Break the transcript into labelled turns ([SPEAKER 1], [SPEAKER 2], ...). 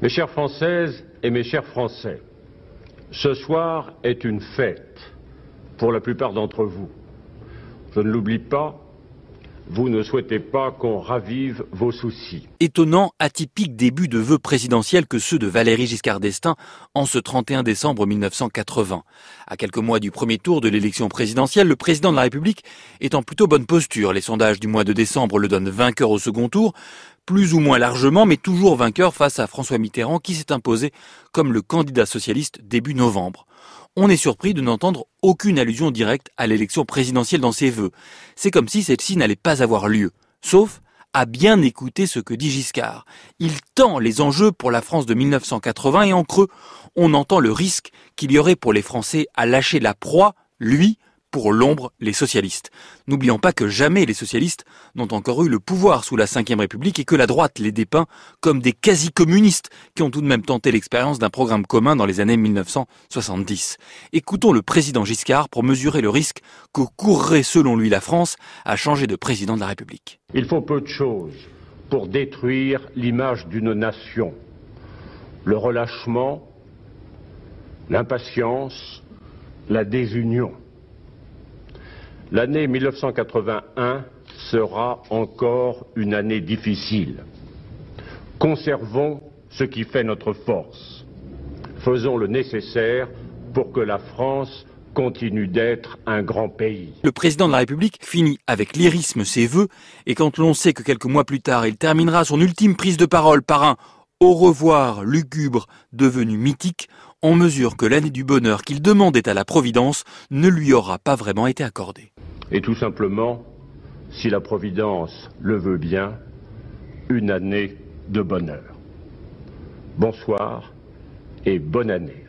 [SPEAKER 1] Mes chères Françaises et mes chers Français, ce soir est une fête pour la plupart d'entre vous. Je ne l'oublie pas, vous ne souhaitez pas qu'on ravive vos soucis.
[SPEAKER 2] Étonnant, atypique début de vœux présidentiels que ceux de Valéry Giscard d'Estaing en ce 31 décembre 1980. À quelques mois du premier tour de l'élection présidentielle, le président de la République est en plutôt bonne posture. Les sondages du mois de décembre le donnent vainqueur au second tour, plus ou moins largement, mais toujours vainqueur face à François Mitterrand qui s'est imposé comme le candidat socialiste début novembre on est surpris de n'entendre aucune allusion directe à l'élection présidentielle dans ses vœux. C'est comme si celle-ci n'allait pas avoir lieu. Sauf à bien écouter ce que dit Giscard. Il tend les enjeux pour la France de 1980 et en creux, on entend le risque qu'il y aurait pour les Français à lâcher la proie, lui, pour l'ombre les socialistes. N'oublions pas que jamais les socialistes n'ont encore eu le pouvoir sous la Ve République et que la droite les dépeint comme des quasi-communistes qui ont tout de même tenté l'expérience d'un programme commun dans les années 1970. Écoutons le président Giscard pour mesurer le risque que courrait selon lui la France à changer de président de la République.
[SPEAKER 1] Il faut peu de choses pour détruire l'image d'une nation. Le relâchement, l'impatience, la désunion. L'année 1981 sera encore une année difficile. Conservons ce qui fait notre force. Faisons le nécessaire pour que la France continue d'être un grand pays.
[SPEAKER 2] Le président de la République finit avec lyrisme ses vœux et quand l'on sait que quelques mois plus tard il terminera son ultime prise de parole par un au revoir lugubre devenu mythique, on mesure que l'année du bonheur qu'il demandait à la Providence ne lui aura pas vraiment été accordée.
[SPEAKER 1] Et tout simplement, si la Providence le veut bien, une année de bonheur. Bonsoir et bonne année.